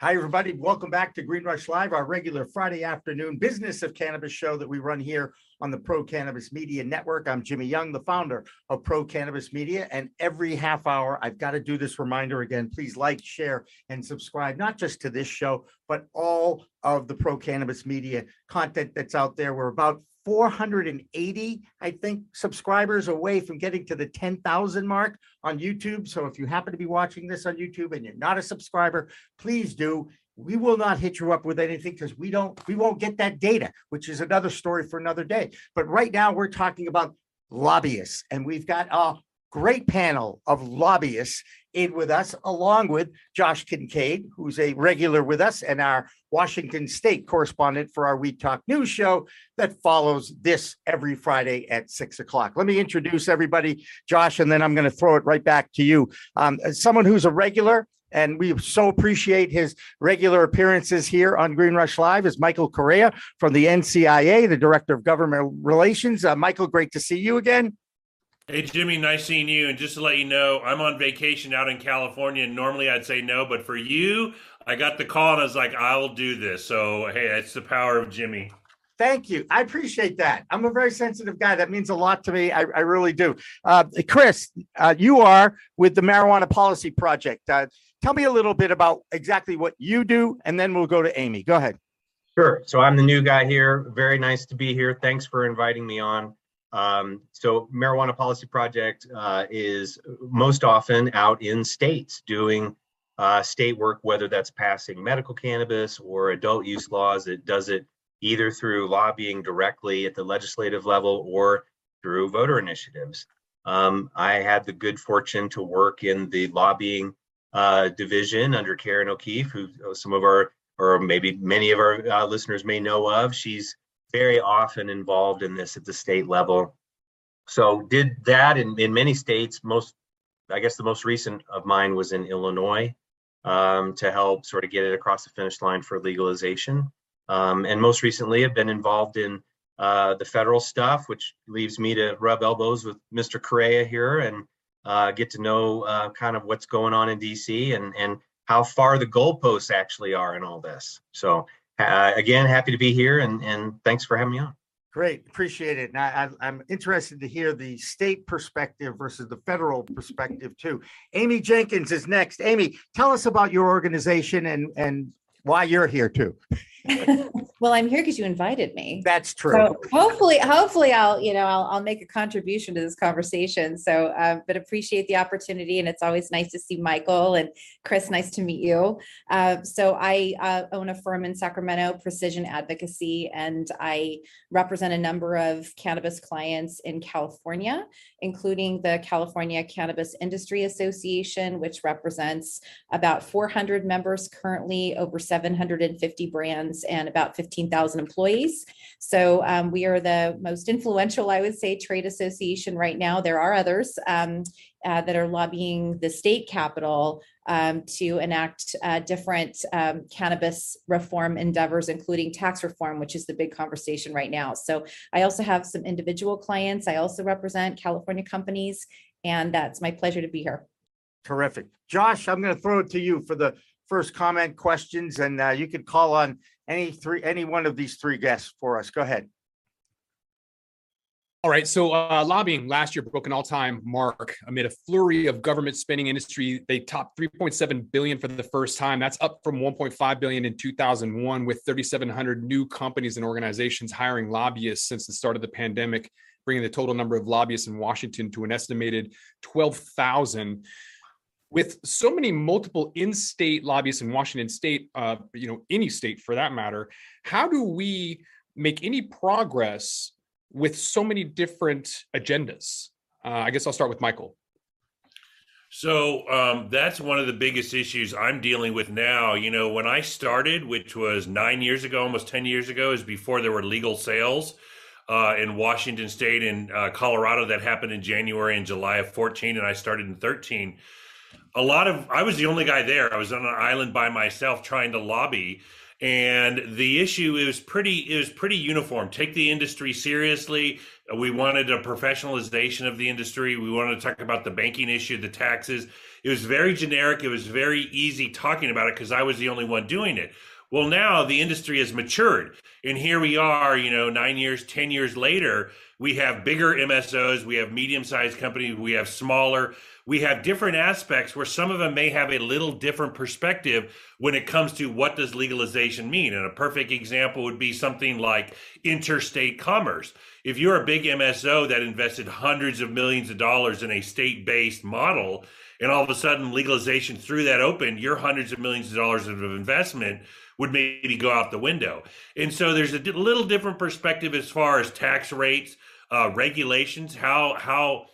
Hi, everybody. Welcome back to Green Rush Live, our regular Friday afternoon business of cannabis show that we run here on the Pro Cannabis Media Network. I'm Jimmy Young, the founder of Pro Cannabis Media. And every half hour, I've got to do this reminder again. Please like, share, and subscribe, not just to this show, but all of the Pro Cannabis Media content that's out there. We're about 480, I think, subscribers away from getting to the 10,000 mark on YouTube. So if you happen to be watching this on YouTube and you're not a subscriber, please do. We will not hit you up with anything because we don't, we won't get that data, which is another story for another day. But right now we're talking about lobbyists and we've got a great panel of lobbyists in with us, along with Josh Kincaid, who's a regular with us and our Washington State correspondent for our We Talk News show that follows this every Friday at six o'clock. Let me introduce everybody, Josh, and then I'm going to throw it right back to you. Um, someone who's a regular, and we so appreciate his regular appearances here on Green Rush Live is Michael Correia from the NCIA, the Director of Government Relations. Uh, Michael, great to see you again. Hey, Jimmy, nice seeing you. And just to let you know, I'm on vacation out in California. And normally I'd say no, but for you, I got the call and I was like, I'll do this. So, hey, it's the power of Jimmy. Thank you. I appreciate that. I'm a very sensitive guy. That means a lot to me. I, I really do. Uh, Chris, uh, you are with the Marijuana Policy Project. Uh, tell me a little bit about exactly what you do, and then we'll go to Amy. Go ahead. Sure. So I'm the new guy here. Very nice to be here. Thanks for inviting me on. Um, so Marijuana Policy Project uh, is most often out in states doing uh, state work, whether that's passing medical cannabis or adult use laws. It does it either through lobbying directly at the legislative level or through voter initiatives. Um, I had the good fortune to work in the lobbying uh, division under Karen O'Keefe, who some of our, or maybe many of our uh, listeners may know of. She's very often involved in this at the state level. So did that in, in many states. Most, I guess, the most recent of mine was in Illinois um, to help sort of get it across the finish line for legalization. Um, and most recently, I've been involved in uh, the federal stuff, which leaves me to rub elbows with Mr. Correia here and uh, get to know uh, kind of what's going on in DC and and how far the goalposts actually are in all this. So uh, again, happy to be here and, and thanks for having me on. Great, appreciate it. Now I, am interested to hear the state perspective versus the federal perspective too. Amy Jenkins is next. Amy, tell us about your organization and and why you're here too. well, I'm here because you invited me. That's true. So hopefully, hopefully, I'll you know I'll, I'll make a contribution to this conversation. So, uh, but appreciate the opportunity, and it's always nice to see Michael and Chris. Nice to meet you. Uh, so, I uh, own a firm in Sacramento, Precision Advocacy, and I represent a number of cannabis clients in California, including the California Cannabis Industry Association, which represents about 400 members currently, over 750 brands and about 15,000 employees. So um, we are the most influential, I would say, trade association right now. There are others um, uh, that are lobbying the state capital um, to enact uh, different um, cannabis reform endeavors, including tax reform, which is the big conversation right now. So I also have some individual clients. I also represent California companies, and that's my pleasure to be here. Terrific. Josh, I'm going to throw it to you for the first comment questions, and uh, you could call on any three, any one of these three guests for us. Go ahead. All right. So uh, lobbying last year broke an all-time mark amid a flurry of government spending industry. They topped 3.7 billion for the first time. That's up from 1.5 billion in 2001, with 3,700 new companies and organizations hiring lobbyists since the start of the pandemic, bringing the total number of lobbyists in Washington to an estimated 12,000 with so many multiple in-state lobbyists in Washington State, uh, you know, any state for that matter, how do we make any progress with so many different agendas? Uh, I guess I'll start with Michael. So um, that's one of the biggest issues I'm dealing with now. You know, when I started, which was nine years ago, almost 10 years ago, is before there were legal sales uh, in Washington State and uh, Colorado that happened in January and July of 14, and I started in 13 a lot of I was the only guy there. I was on an island by myself trying to lobby. And the issue is pretty was pretty uniform. Take the industry seriously. We wanted a professionalization of the industry. We wanted to talk about the banking issue, the taxes. It was very generic. It was very easy talking about it because I was the only one doing it. Well, now the industry has matured. And here we are, you know, nine years, 10 years later, we have bigger MSOs, we have medium sized companies, we have smaller, we have different aspects where some of them may have a little different perspective when it comes to what does legalization mean. And a perfect example would be something like interstate commerce. If you're a big MSO that invested hundreds of millions of dollars in a state based model, and all of a sudden legalization threw that open, your hundreds of millions of dollars of investment would maybe go out the window. And so there's a little different perspective as far as tax rates, uh, regulations, how how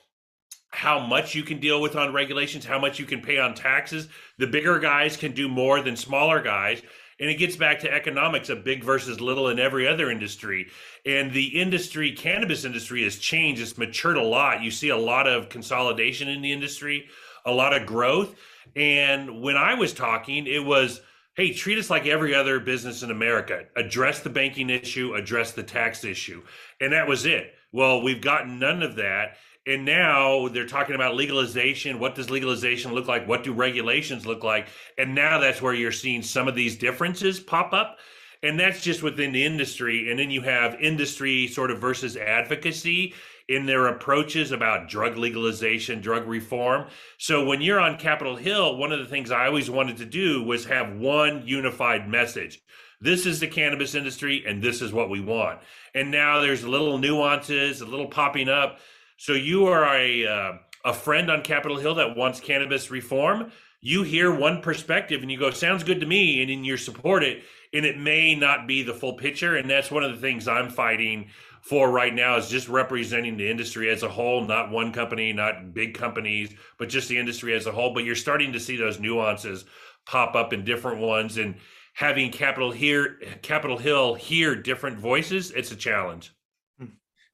how much you can deal with on regulations, how much you can pay on taxes. The bigger guys can do more than smaller guys. And it gets back to economics of big versus little in every other industry. And the industry, cannabis industry, has changed. It's matured a lot. You see a lot of consolidation in the industry, a lot of growth. And when I was talking, it was, hey, treat us like every other business in America. Address the banking issue, address the tax issue. And that was it. Well, we've gotten none of that. And now they're talking about legalization. What does legalization look like? What do regulations look like? And now that's where you're seeing some of these differences pop up. And that's just within the industry. And then you have industry sort of versus advocacy in their approaches about drug legalization, drug reform. So when you're on Capitol Hill, one of the things I always wanted to do was have one unified message. This is the cannabis industry, and this is what we want. And now there's little nuances, a little popping up so you are a uh, a friend on Capitol Hill that wants cannabis reform. You hear one perspective and you go, "Sounds good to me," and then you support it, and it may not be the full picture. And that's one of the things I'm fighting for right now is just representing the industry as a whole, not one company, not big companies, but just the industry as a whole. But you're starting to see those nuances pop up in different ones, and having Capitol here, Capitol Hill hear different voices, it's a challenge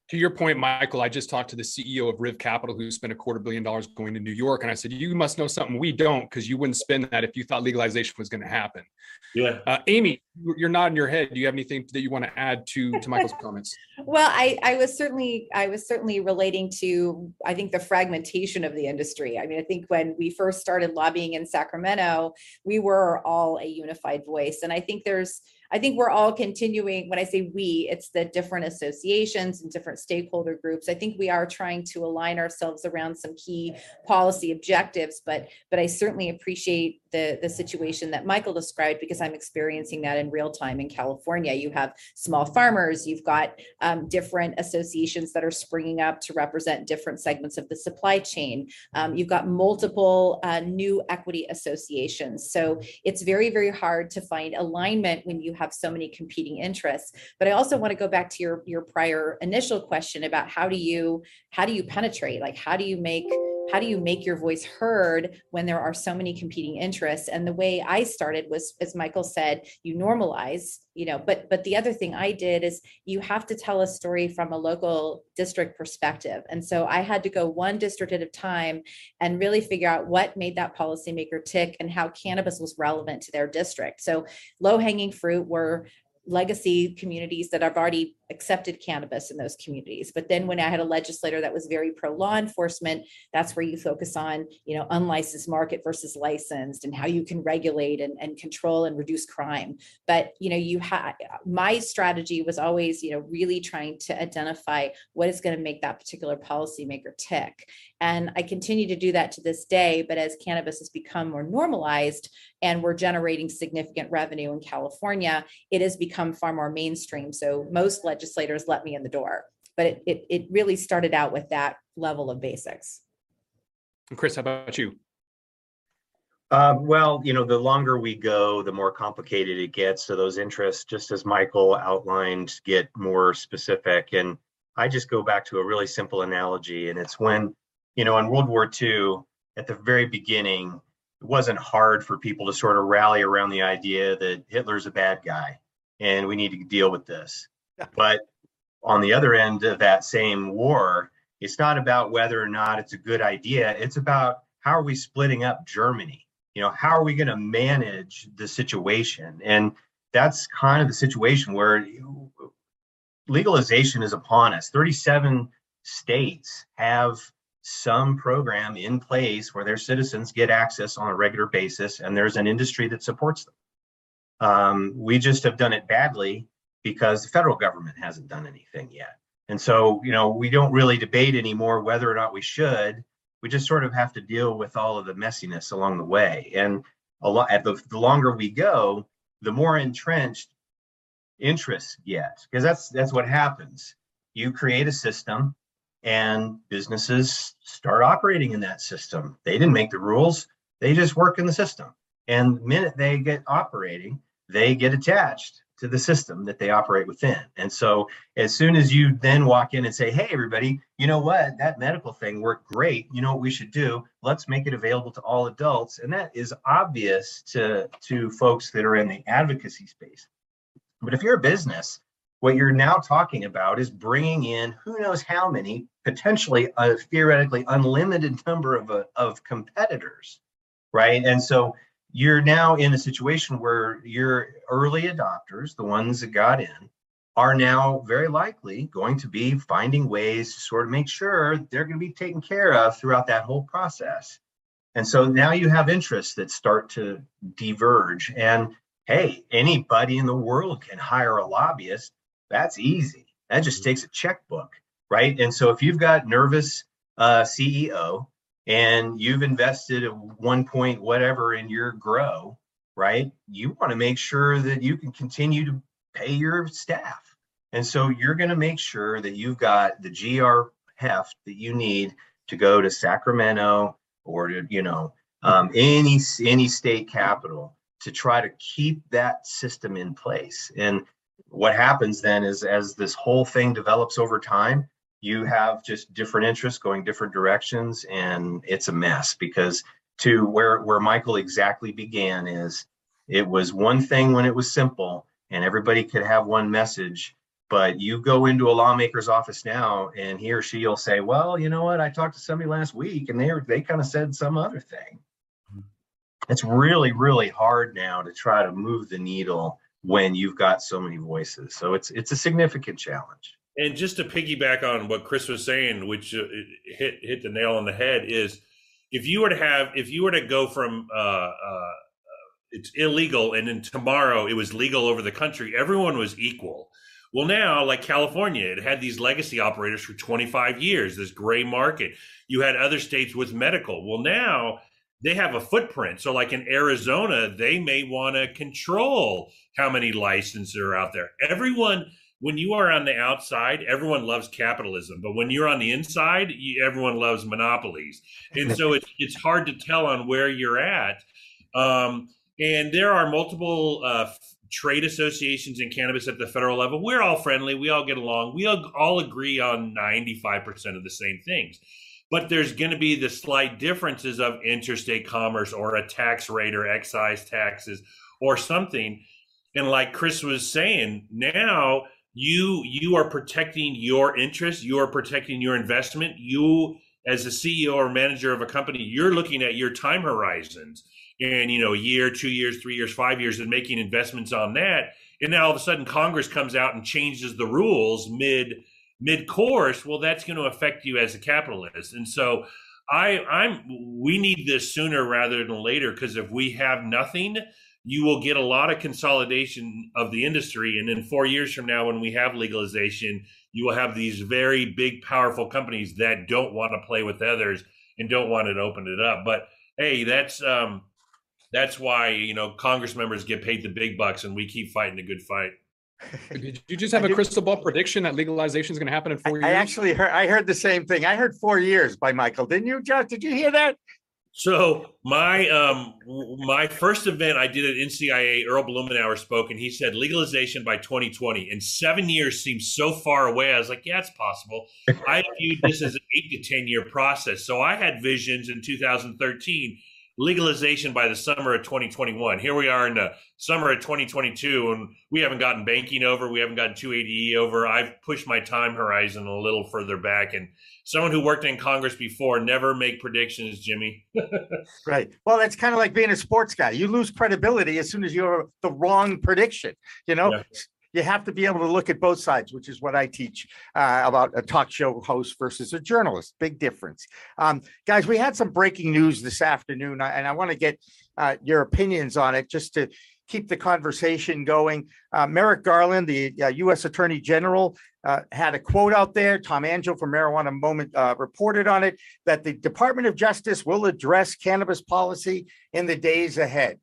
to your point, Michael, I just talked to the CEO of Riv Capital who spent a quarter billion dollars going to New York. And I said, You must know something we don't because you wouldn't spend that if you thought legalization was going to happen. Yeah. Uh, Amy, you're nodding your head. Do you have anything that you want to add to, to Michael's comments? Well, I, I was certainly I was certainly relating to I think the fragmentation of the industry. I mean, I think when we first started lobbying in Sacramento, we were all a unified voice. And I think there's I think we're all continuing, when I say we, it's the different associations and different stakeholder groups. I think we are trying to align ourselves around some key policy objectives, but but I certainly appreciate the the situation that Michael described because I'm experiencing that in real time in California. You have small farmers, you've got um, different associations that are springing up to represent different segments of the supply chain. Um, you've got multiple uh, new equity associations, so it's very very hard to find alignment when you have so many competing interests. But I also want to go back to your your prior initial question about how do you how do you penetrate? Like how do you make how do you make your voice heard when there are so many competing interests? And the way i started was as michael said you normalize you know but but the other thing i did is you have to tell a story from a local district perspective. And so i had to go one district at a time and really figure out what made that policymaker tick and how cannabis was relevant to their district. So low hanging fruit were legacy communities that have already accepted cannabis in those communities. But then when I had a legislator that was very pro law enforcement, that's where you focus on, you know, unlicensed market versus licensed and how you can regulate and, and control and reduce crime. But, you know, you have my strategy was always, you know, really trying to identify what is going to make that particular policymaker tick. And I continue to do that to this day. But as cannabis has become more normalized and we're generating significant revenue in California, it has become far more mainstream. So most legislators let me in the door. But it, it, it really started out with that level of basics. And Chris, how about you? Uh, well, you know, the longer we go, the more complicated it gets. So those interests, just as Michael outlined, get more specific. And I just go back to a really simple analogy, and it's when, you know, in World War II, at the very beginning, it wasn't hard for people to sort of rally around the idea that Hitler's a bad guy and we need to deal with this. But on the other end of that same war, it's not about whether or not it's a good idea. It's about how are we splitting up Germany? You know, how are we going to manage the situation? And that's kind of the situation where legalization is upon us. 37 states have some program in place where their citizens get access on a regular basis, and there's an industry that supports them. Um, we just have done it badly because the federal government hasn't done anything yet. And so, you know, we don't really debate anymore whether or not we should. We just sort of have to deal with all of the messiness along the way. And a lot, at the, the longer we go, the more entrenched interests get, because that's that's what happens. You create a system, and businesses start operating in that system. They didn't make the rules; they just work in the system. And the minute they get operating, they get attached to the system that they operate within. And so as soon as you then walk in and say, hey, everybody, you know what? That medical thing worked great. You know what we should do? Let's make it available to all adults. And that is obvious to, to folks that are in the advocacy space. But if you're a business, what you're now talking about is bringing in who knows how many, potentially a theoretically unlimited number of, uh, of competitors, right? And so you're now in a situation where your early adopters, the ones that got in, are now very likely going to be finding ways to sort of make sure they're going to be taken care of throughout that whole process. And so now you have interests that start to diverge. And hey, anybody in the world can hire a lobbyist. That's easy. That just takes a checkbook, right? And so if you've got nervous uh, CEO and you've invested at one point whatever in your grow, right? You want to make sure that you can continue to pay your staff. And so you're going to make sure that you've got the GR heft that you need to go to Sacramento or to, you know, um, any any state capital to try to keep that system in place. And what happens then is as this whole thing develops over time, you have just different interests going different directions and it's a mess because to where where michael exactly began is it was one thing when it was simple and everybody could have one message but you go into a lawmaker's office now and he or she will say well you know what? I talked to somebody last week and they were, they kind of said some other thing. Mm-hmm. It's really really hard now to try to move the needle when you've got so many voices so it's it's a significant challenge and just to piggyback on what Chris was saying, which uh, hit hit the nail on the head, is if you were to have if you were to go from uh, uh, it's illegal and then tomorrow it was legal over the country, everyone was equal. Well, now, like California, it had these legacy operators for 25 years, this gray market. You had other states with medical. Well, now they have a footprint. So, like in Arizona, they may want to control how many licenses are out there. Everyone when you are on the outside, everyone loves capitalism, but when you're on the inside, you, everyone loves monopolies, and so it's it's hard to tell on where you're at. Um, and there are multiple uh, trade associations in cannabis at the federal level. We're all friendly. We all get along. We all, all agree on 95% of the same things. But there's going to be the slight differences of interstate commerce or a tax rate or excise taxes or something. And like Chris was saying, now you you are protecting your interest you are protecting your investment. You as a ceo or manager of a company you're looking at your time horizons and you know year two years three years five years and making investments on that. And then all of a sudden congress comes out and changes the rules mid mid course well that's going to affect you as a capitalist. And so i i'm we need this sooner rather than later because if we have nothing you will get a lot of consolidation of the industry. And then four years from now, when we have legalization, you will have these very big, powerful companies that don't want to play with others and don't want to open it up. But hey, that's um, that's why you know Congress members get paid the big bucks, and we keep fighting a good fight. Did you just have a crystal ball prediction that legalization is going to happen in four years? I actually heard I heard the same thing. I heard four years by Michael. Didn't you, Josh? Did you hear that? So my um my first event I did at NCIA, Earl Blumenauer spoke, and he said legalization by 2020. And seven years seems so far away. I was like, yeah, it's possible. I viewed this as an eight to ten year process. So I had visions in 2013. legalization by the summer of 2021. Here we are in the summer of 2022, and we haven't gotten banking over. We haven't gotten 280E over. I've pushed my time horizon a little further back. And someone who worked in Congress before never make predictions, Jimmy. Right. Well, it's kind of like being a sports guy. You lose credibility as soon as you're the wrong prediction. You know, Yeah. you have to be able to look at both sides, which is what I teach uh, about a talk show host versus a journalist. Big difference. Um, guys, we had some breaking news this afternoon, uh, and I want to get uh, your opinions on it just to keep the conversation going. Uh, Merrick Garland, the uh, U.S. Attorney General, uh, had a quote out there. Tom Angell from Marijuana Moment uh, reported on it that the Department of Justice will address cannabis policy in the days ahead.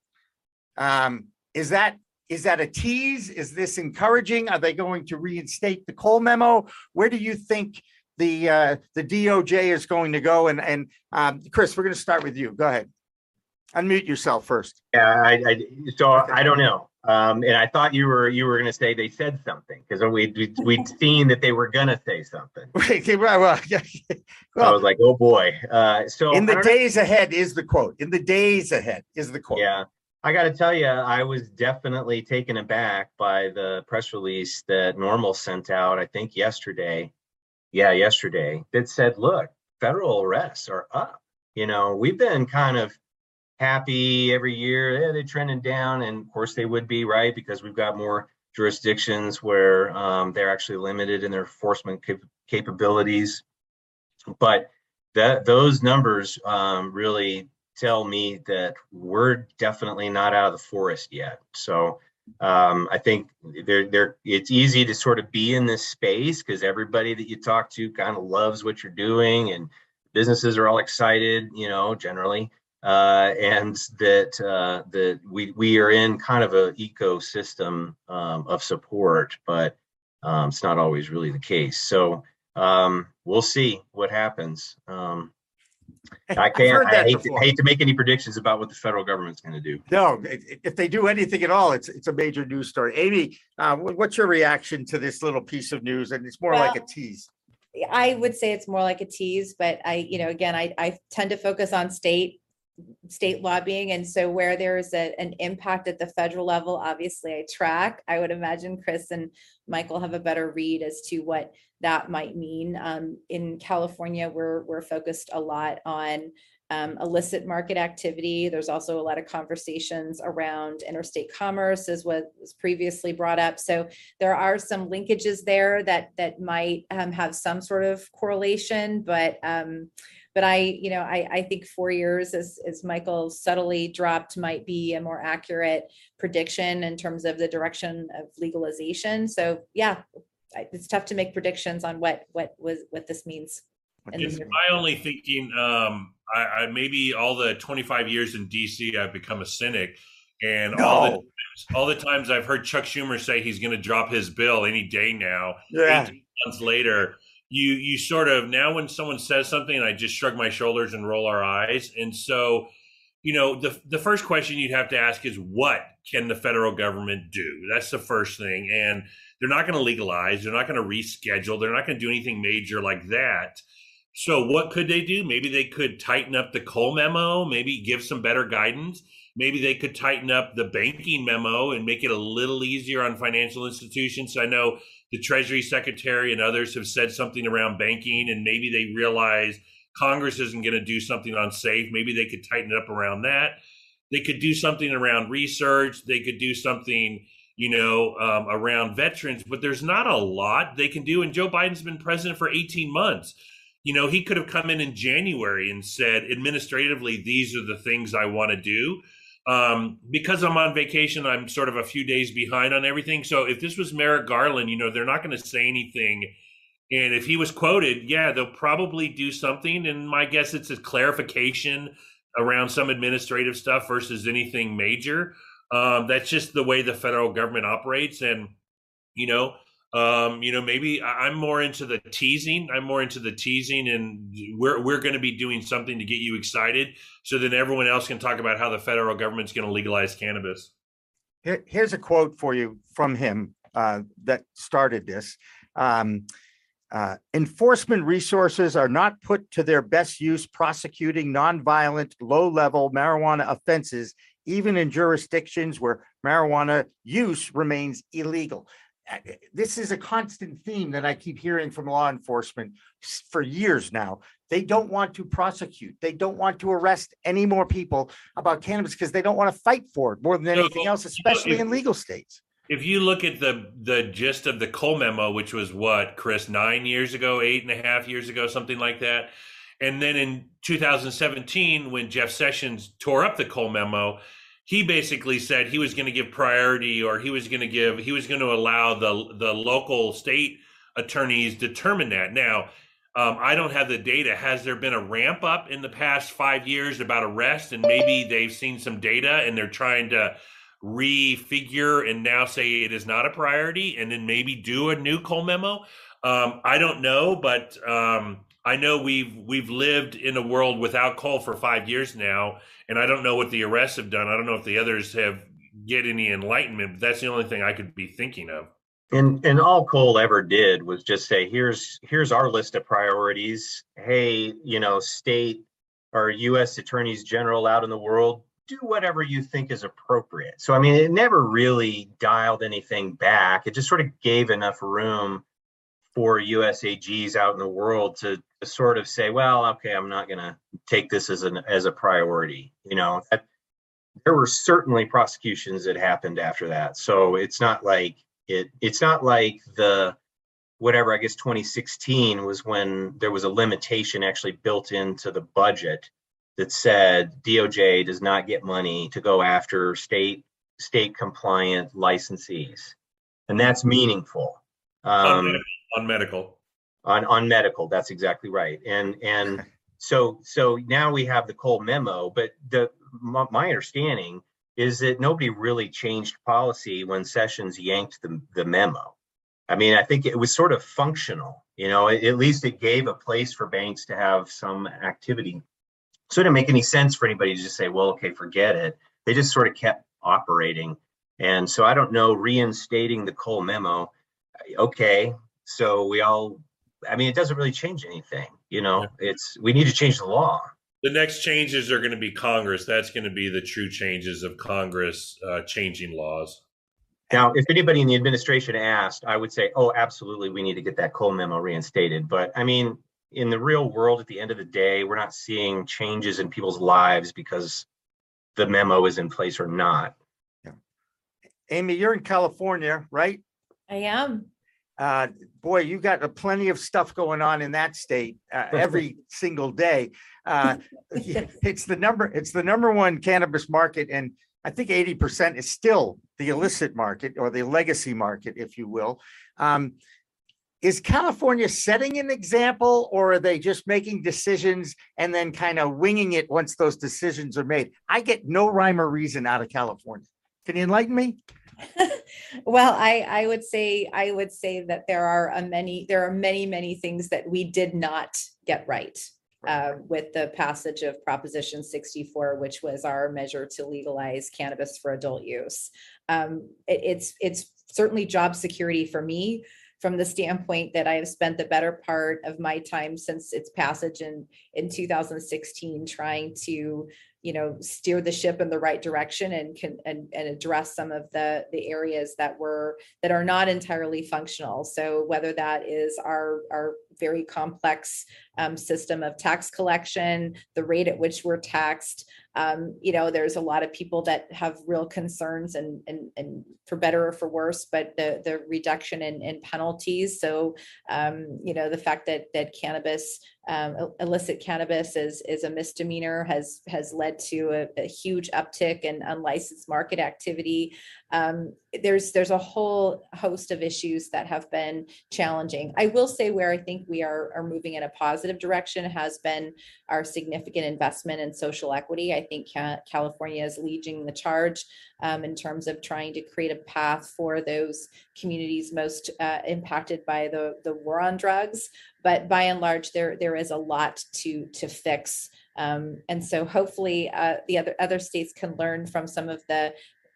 Um, is that is that a tease? Is this encouraging? Are they going to reinstate the Cole memo? Where do you think the uh, the DOJ is going to go? And and um, Chris, we're going to start with you. Go ahead. Unmute yourself first. Yeah, I, I, so I don't know. Um, and I thought you were, you were gonna say they said something, because we, we- we'd seen that they were gonna say something. Okay, well, well, yeah. I was like, oh boy, uh, so. in the don't know. days ahead is the quote. In the days ahead is the quote. Yeah, I got to tell you, I was definitely taken aback by the press release that NORML sent out. I think yesterday. Yeah, yesterday that said, "Look, federal arrests are up." You know, we've been kind of happy every year. Yeah, they're trending down, and of course they would be right because we've got more jurisdictions where um, they're actually limited in their enforcement cap- capabilities. But that those numbers um, really tell me that we're definitely not out of the forest yet. So um, I think there, there, it's easy to sort of be in this space because everybody that you talk to kind of loves what you're doing, and businesses are all excited, you know, generally, uh, and that uh, that we we are in kind of a ecosystem um, of support, but um, it's not always really the case. So um, we'll see what happens. Um, I can't. I hate to, hate to make any predictions about what the federal government's going to do. No, i- i- if they do anything at all, it's it's a major news story. Amy, uh, what's your reaction to this little piece of news? And it's more like a tease. I would say it's more like a tease, but I, you know, again, I, I tend to focus on state, state lobbying. And so where there's a, an impact at the federal level, obviously I track. I would imagine Chris and Michael have a better read as to what that might mean. Um, in California, we're, we're focused a lot on um, illicit market activity. There's also a lot of conversations around interstate commerce as what was previously brought up. So there are some linkages there that that might um, have some sort of correlation, but um, but I, you know, I I think four years, as as Michael subtly dropped, might be a more accurate prediction in terms of the direction of legalization. So yeah, it's tough to make predictions on what what was what this means. in the It's my only thinking. Um, I, I maybe all the 25 years in DC, I've become a cynic, and all the times, all the times I've heard Chuck Schumer say he's going to drop his bill any day now. Yeah. 18 months later, you you sort of now when someone says something, I just shrug my shoulders and roll our eyes, and so. You know, the the first question you'd have to ask is what can the federal government do? That's the first thing. And they're not going to legalize, they're not going to reschedule, they're not going to do anything major like that. So what could they do? Maybe they could tighten up the Cole memo, maybe give some better guidance. Maybe they could tighten up the banking memo and make it a little easier on financial institutions. So I know the Treasury Secretary and others have said something around banking, and maybe they realize Congress isn't going to do something on safe. Maybe they could tighten it up around that. They could do something around research. They could do something, you know, um, around veterans. But there's not a lot they can do. And Joe Biden's been president for 18 months you know, he could have come in in January and said, administratively, these are the things I want to do. Um, because I'm on vacation, I'm sort of a few days behind on everything. So if this was Merrick Garland, you know, they're not going to say anything. And if he was quoted, yeah, they'll probably do something. And my guess it's a clarification around some administrative stuff versus anything major. Um, that's just the way the federal government operates. And, you know, um, you know, maybe I'm more into the teasing. I'm more into the teasing, and we're we're going to be doing something to get you excited, so then everyone else can talk about how the federal government's going to legalize cannabis. Here, here's a quote for you from him uh, that started this. Um, Uh, enforcement resources are not put to their best use prosecuting nonviolent, low-level marijuana offenses, even in jurisdictions where marijuana use remains illegal. This is a constant theme that I keep hearing from law enforcement for years now. They don't want to prosecute. They don't want to arrest any more people about cannabis because they don't want to fight for it more than anything else, especially in legal states. If you look at the the gist of the Cole memo, which was what Chris nine years ago, eight and a half years ago, something like that, and then in 2017, when Jeff Sessions tore up the Cole memo, he basically said he was going to give priority, or he was going to give, he was going to allow the the local state attorneys determine that. Now, um, I don't have the data. Has there been a ramp up in the past five years about arrest, and maybe they've seen some data and they're trying to refigure and now say it is not a priority and then maybe do a new Cole memo. Um, I don't know, but um, I know we've we've lived in a world without Cole for five years now, and I don't know what the arrests have done. I don't know if the others have get any enlightenment, but that's the only thing I could be thinking of. And and all Cole ever did was just say, here's here's our list of priorities. Hey, you know, state or U.S. attorneys general out in the world, do whatever you think is appropriate. So I mean, it never really dialed anything back. It just sort of gave enough room for USAGs out in the world to, to sort of say, well, okay, I'm not going to take this as an as a priority. You know, that, there were certainly prosecutions that happened after that. So it's not like it it's not like the whatever i guess 2016 was when there was a limitation actually built into the budget that said doj does not get money to go after state state compliant licensees and that's meaningful on, um, medical, on medical. On on medical. That's exactly right. And and so so now we have the Cole memo but the my, my understanding is that nobody really changed policy when sessions yanked the, the memo. I mean i think it was sort of functional you know at, at least it gave a place for banks to have some activity. So it didn't make any sense for anybody to just say well okay forget it. They just sort of kept operating. And so i don't know reinstating the Cole memo okay so we all i mean it doesn't really change anything you know it's we need to change the law The next changes are going to be Congress. That's going to be the true changes of Congress uh, changing laws. now if anybody in the administration asked i would say oh absolutely we need to get that Cole memo reinstated but i mean in the real world at the end of the day we're not seeing changes in people's lives because the memo is in place or not Amy, you're in California, right? I am. Uh, boy, you got a plenty of stuff going on in that state uh, every single day. Uh, it's the number, it's the number one cannabis market, and I think eighty percent is still the illicit market or the legacy market, if you will. Um, is California setting an example, or are they just making decisions and then kind of winging it once those decisions are made? I get no rhyme or reason out of California. Can you enlighten me? Well, I I would say I would say that there are a many there are many many things that we did not get right uh, with the passage of Proposition 64, which was our measure to legalize cannabis for adult use. Um, it- it's it's certainly job security for me from the standpoint that I have spent the better part of my time since its passage in in 2016 trying to you know steer the ship in the right direction and can and, and address some of the the areas that were that are not entirely functional. So whether that is our our very complex um, system of tax collection the rate at which we're taxed um, you know there's a lot of people that have real concerns and and and for better or for worse but the the reduction in in penalties so um, you know the fact that that cannabis um, illicit cannabis is is a misdemeanor has has led to a, a huge uptick in unlicensed market activity. Um, there's there's a whole host of issues that have been challenging. I will say where I think we are are moving in a positive direction has been our significant investment in social equity. I think California is leading the charge um, in terms of trying to create a path for those communities most uh, impacted by the the war on drugs but by and large there there is a lot to to fix um, and so hopefully uh, the other other states can learn from some of the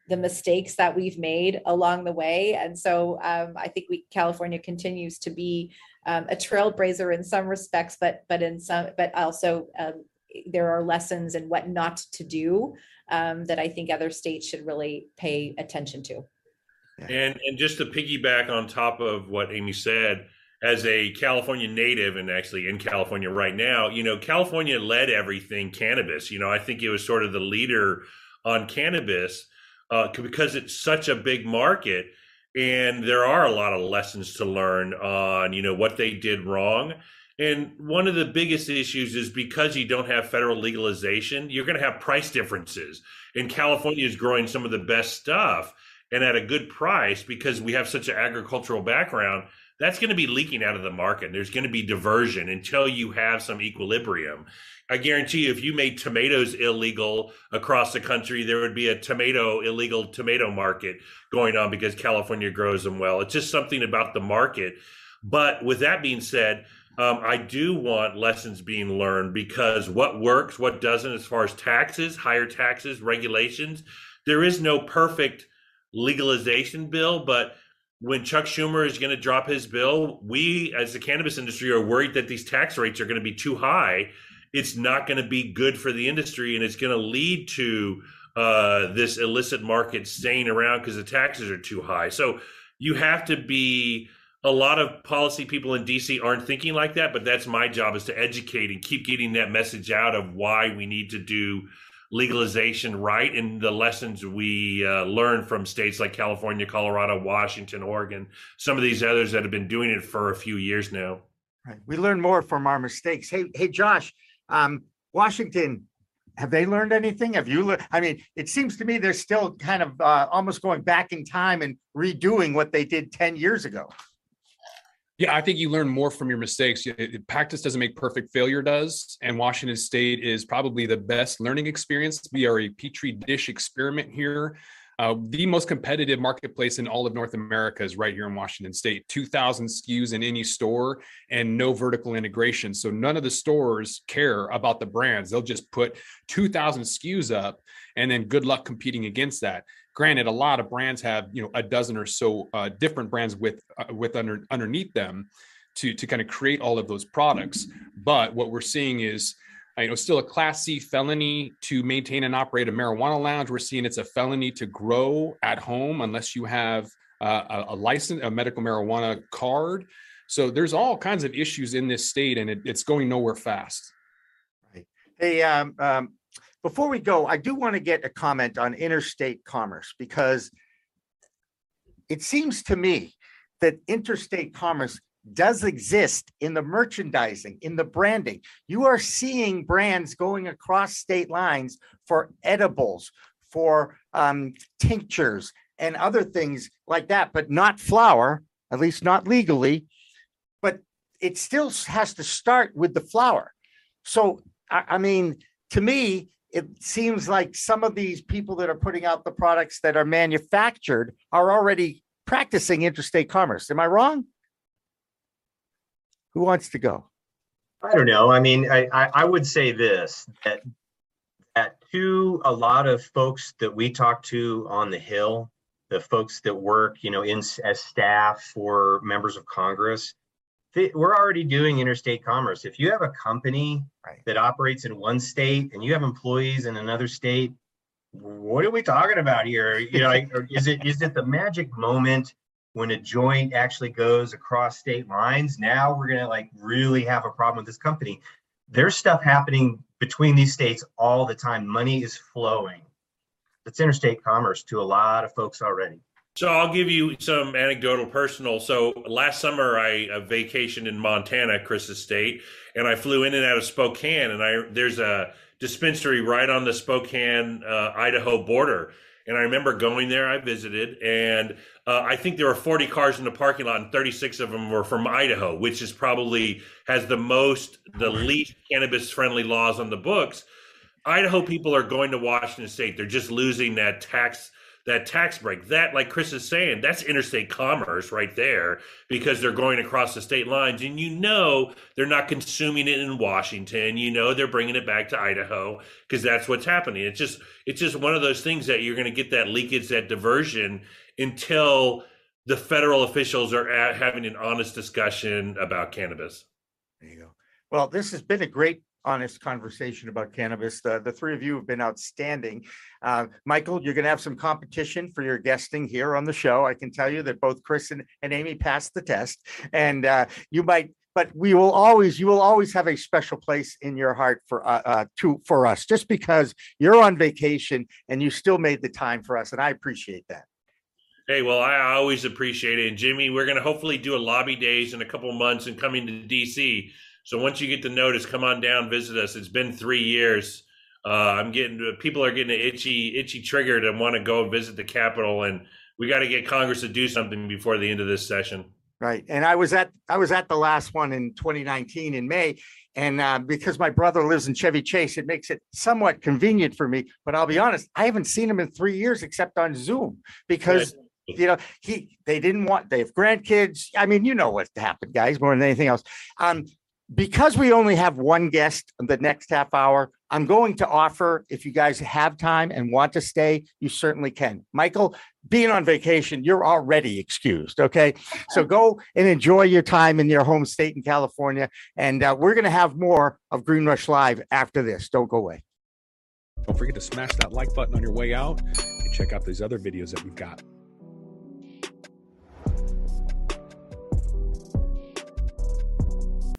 the mistakes that we've made along the way. And so um, I think we California continues to be um, a trailblazer in some respects, but but in some but also um, there are lessons in what not to do um, that I think other states should really pay attention to. And and just to piggyback on top of what Amy said, as a California native and actually in California right now, you know, California led everything cannabis. You know, I think it was sort of the leader on cannabis uh, because it's such a big market and there are a lot of lessons to learn on, you know, what they did wrong. And one of the biggest issues is because you don't have federal legalization, you're going to have price differences. And California is growing some of the best stuff and at a good price because we have such an agricultural background that's going to be leaking out of the market. There's going to be diversion until you have some equilibrium. I guarantee you, if you made tomatoes illegal across the country, there would be a tomato illegal tomato market going on because California grows them well. It's just something about the market. But with that being said, um, I do want lessons being learned because what works, what doesn't, as far as taxes, higher taxes, regulations, there is no perfect legalization bill, but when Chuck Schumer is going to drop his bill, we as the cannabis industry are worried that these tax rates are going to be too high. It's not going to be good for the industry, and it's going to lead to uh, this illicit market staying around because the taxes are too high. So you have to be. A lot of policy people in DC aren't thinking like that, but that's my job is to educate and keep getting that message out of why we need to do legalization right and the lessons we uh, learn from states like California, Colorado, Washington, Oregon, some of these others that have been doing it for a few years now. Right. We learn more from our mistakes. Hey, hey, Josh, um, Washington, have they learned anything? Have you learned? I mean, it seems to me they're still kind of uh, almost going back in time and redoing what they did 10 years ago. Yeah, I think you learn more from your mistakes. Practice doesn't make perfect, failure does. And Washington State is probably the best learning experience. We are a petri dish experiment here. Uh, the most competitive marketplace in all of North America is right here in Washington State. 2,000 SKUs in any store and no vertical integration. So none of the stores care about the brands. They'll just put 2,000 SKUs up and then good luck competing against that granted a lot of brands have you know a dozen or so uh, different brands with uh, with under underneath them to to kind of create all of those products. But what we're seeing is you know still a class c felony to maintain and operate a marijuana lounge. We're seeing it's a felony to grow at home unless you have uh, a, a license a medical marijuana card. So there's all kinds of issues in this state and it, it's going nowhere fast. Hey um, um before we go, I do want to get a comment on interstate commerce because it seems to me that interstate commerce does exist in the merchandising, in the branding. You are seeing brands going across state lines for edibles, for um, tinctures, and other things like that, but not flour, at least not legally. But it still has to start with the flour. So, I, I mean, to me, it seems like some of these people that are putting out the products that are manufactured are already practicing interstate commerce. Am I wrong? Who wants to go? I don't know. I mean, I, I, I would say this that that to a lot of folks that we talk to on the Hill, the folks that work, you know, in as staff for members of Congress, we're already doing interstate commerce. If you have a company right. that operates in one state and you have employees in another state, what are we talking about here? You know, like, is it is it the magic moment when a joint actually goes across state lines? Now we're gonna like really have a problem with this company. There's stuff happening between these states all the time. Money is flowing. It's interstate commerce to a lot of folks already. So I'll give you some anecdotal personal. So last summer I vacationed in Montana, Chris's state, and I flew in and out of Spokane and I there's a dispensary right on the Spokane uh, Idaho border. And I remember going there, I visited, and uh, I think there were 40 cars in the parking lot, and 36 of them were from Idaho, which is probably has the most, the least cannabis friendly laws on the books. Idaho people are going to Washington State. They're just losing that tax that tax break. That, like Chris is saying, that's interstate commerce right there because they're going across the state lines, and you know they're not consuming it in Washington. You know they're bringing it back to Idaho because that's what's happening. It's just it's just one of those things that you're going to get that leakage, that diversion until the federal officials are at, having an honest discussion about cannabis. There you go. Well, this has been a great honest conversation about cannabis. The, the three of you have been outstanding. Uh, Michael, you're going to have some competition for your guesting here on the show. I can tell you that both Chris and, and Amy passed the test, and uh, you might. But we will always, you will always have a special place in your heart for uh, uh, to for us, just because you're on vacation and you still made the time for us, and I appreciate that. Hey, well, I always appreciate it. And Jimmy, we're going to hopefully do a lobby days in a couple months and coming to DC. So once you get the notice, come on down, visit us. It's been three years. Uh, I'm getting people are getting itchy, itchy triggered and want to go visit the Capitol, and we got to get Congress to do something before the end of this session. Right, and I was at I was at the last one in 2019 in May, and uh, because my brother lives in Chevy Chase, it makes it somewhat convenient for me. But I'll be honest, I haven't seen him in three years except on Zoom because you know he they didn't want they have grandkids. I mean, you know what happened, guys, more than anything else. Um, because we only have one guest the next half hour, I'm going to offer if you guys have time and want to stay, you certainly can. Michael, being on vacation, you're already excused. Okay. So go and enjoy your time in your home state in California. And uh, we're going to have more of Green Rush Live after this. Don't go away. Don't forget to smash that like button on your way out and check out these other videos that we've got.